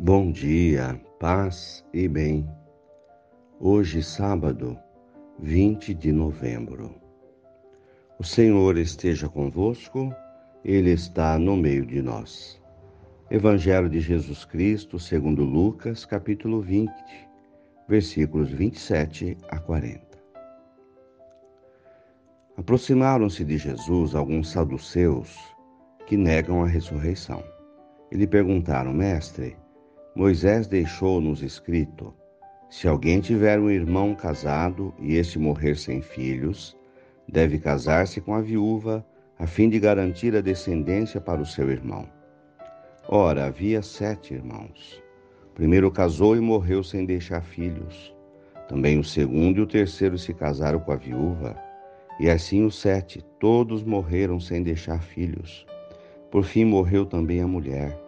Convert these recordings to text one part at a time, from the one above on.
Bom dia, paz e bem. Hoje, sábado, 20 de novembro. O Senhor esteja convosco, Ele está no meio de nós. Evangelho de Jesus Cristo, segundo Lucas, capítulo 20, versículos 27 a 40. Aproximaram-se de Jesus alguns saduceus que negam a ressurreição. E lhe perguntaram, mestre, Moisés deixou-nos escrito: se alguém tiver um irmão casado e este morrer sem filhos, deve casar-se com a viúva, a fim de garantir a descendência para o seu irmão. Ora, havia sete irmãos. O primeiro casou e morreu sem deixar filhos. Também o segundo e o terceiro se casaram com a viúva. E assim os sete, todos morreram sem deixar filhos. Por fim morreu também a mulher.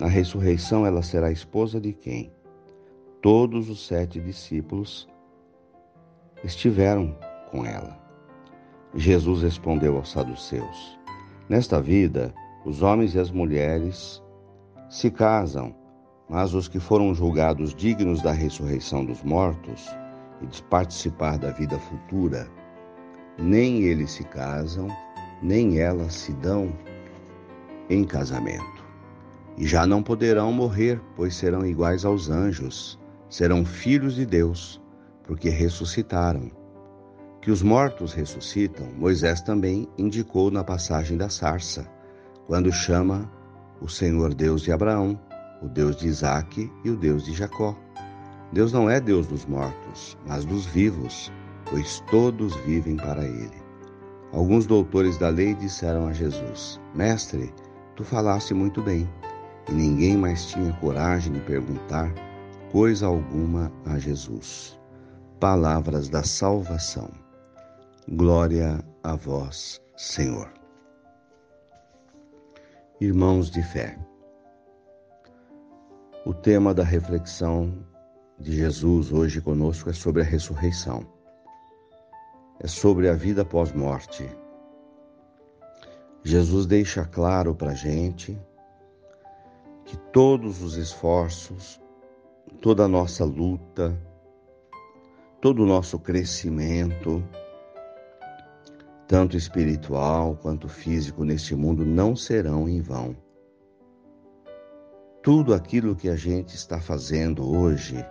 Na ressurreição, ela será esposa de quem? Todos os sete discípulos estiveram com ela. Jesus respondeu aos saduceus: Nesta vida, os homens e as mulheres se casam, mas os que foram julgados dignos da ressurreição dos mortos e de participar da vida futura, nem eles se casam, nem elas se dão em casamento. E já não poderão morrer, pois serão iguais aos anjos, serão filhos de Deus, porque ressuscitaram. Que os mortos ressuscitam, Moisés também indicou na passagem da sarça, quando chama o Senhor Deus de Abraão, o Deus de Isaque e o Deus de Jacó. Deus não é Deus dos mortos, mas dos vivos, pois todos vivem para ele. Alguns doutores da lei disseram a Jesus: Mestre, tu falaste muito bem e ninguém mais tinha coragem de perguntar coisa alguma a Jesus. Palavras da salvação. Glória a vós, Senhor. Irmãos de fé, o tema da reflexão de Jesus hoje conosco é sobre a ressurreição. É sobre a vida pós-morte. Jesus deixa claro para a gente todos os esforços, toda a nossa luta, todo o nosso crescimento, tanto espiritual quanto físico neste mundo, não serão em vão. Tudo aquilo que a gente está fazendo hoje,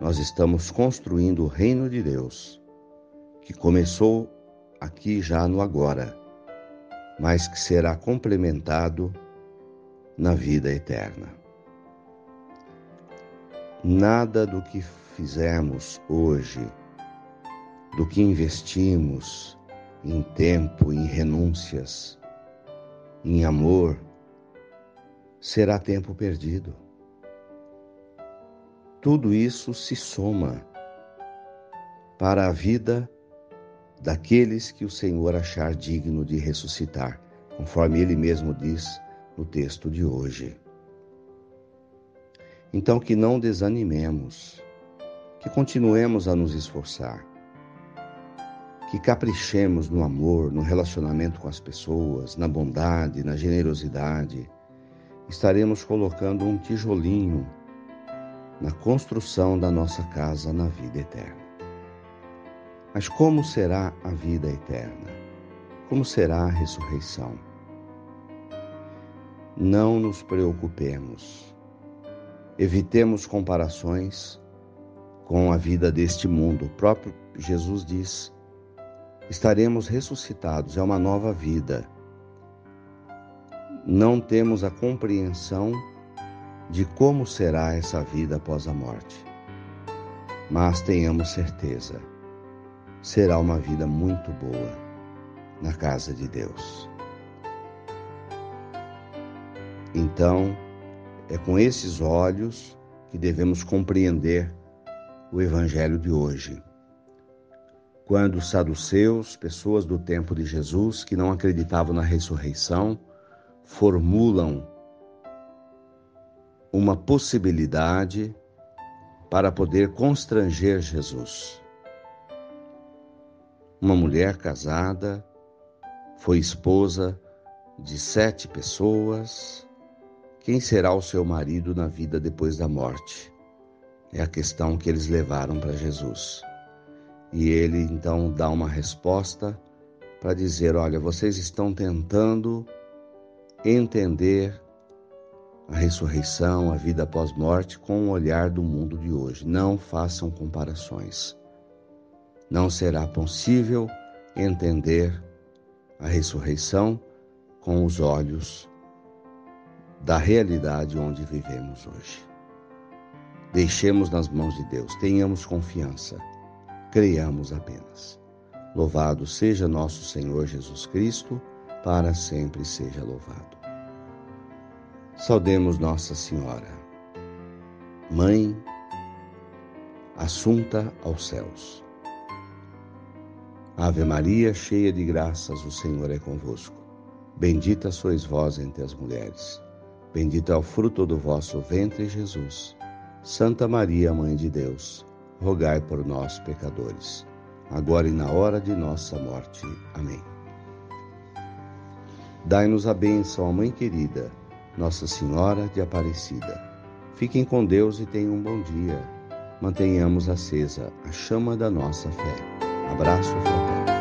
nós estamos construindo o reino de Deus, que começou aqui já no agora, mas que será complementado na vida eterna. Nada do que fizemos hoje, do que investimos em tempo, em renúncias, em amor, será tempo perdido. Tudo isso se soma para a vida daqueles que o Senhor achar digno de ressuscitar, conforme ele mesmo diz no texto de hoje. Então, que não desanimemos, que continuemos a nos esforçar, que caprichemos no amor, no relacionamento com as pessoas, na bondade, na generosidade. Estaremos colocando um tijolinho na construção da nossa casa na vida eterna. Mas como será a vida eterna? Como será a ressurreição? Não nos preocupemos. Evitemos comparações com a vida deste mundo. O próprio Jesus diz: estaremos ressuscitados, é uma nova vida. Não temos a compreensão de como será essa vida após a morte, mas tenhamos certeza, será uma vida muito boa na casa de Deus. Então, é com esses olhos que devemos compreender o Evangelho de hoje. Quando os saduceus, pessoas do tempo de Jesus que não acreditavam na ressurreição, formulam uma possibilidade para poder constranger Jesus. Uma mulher casada foi esposa de sete pessoas Quem será o seu marido na vida depois da morte? É a questão que eles levaram para Jesus. E ele então dá uma resposta para dizer: olha, vocês estão tentando entender a ressurreição, a vida após morte com o olhar do mundo de hoje. Não façam comparações. Não será possível entender a ressurreição com os olhos da realidade onde vivemos hoje. Deixemos nas mãos de Deus, tenhamos confiança, creiamos apenas. Louvado seja nosso Senhor Jesus Cristo, para sempre seja louvado. Saudemos Nossa Senhora, Mãe assunta aos céus. Ave Maria, cheia de graças, o Senhor é convosco. Bendita sois vós entre as mulheres. Bendito é o fruto do vosso ventre, Jesus. Santa Maria, Mãe de Deus, rogai por nós, pecadores, agora e na hora de nossa morte. Amém. Dai-nos a bênção, Mãe querida, Nossa Senhora de Aparecida. Fiquem com Deus e tenham um bom dia. Mantenhamos acesa a chama da nossa fé. Abraço fraterno.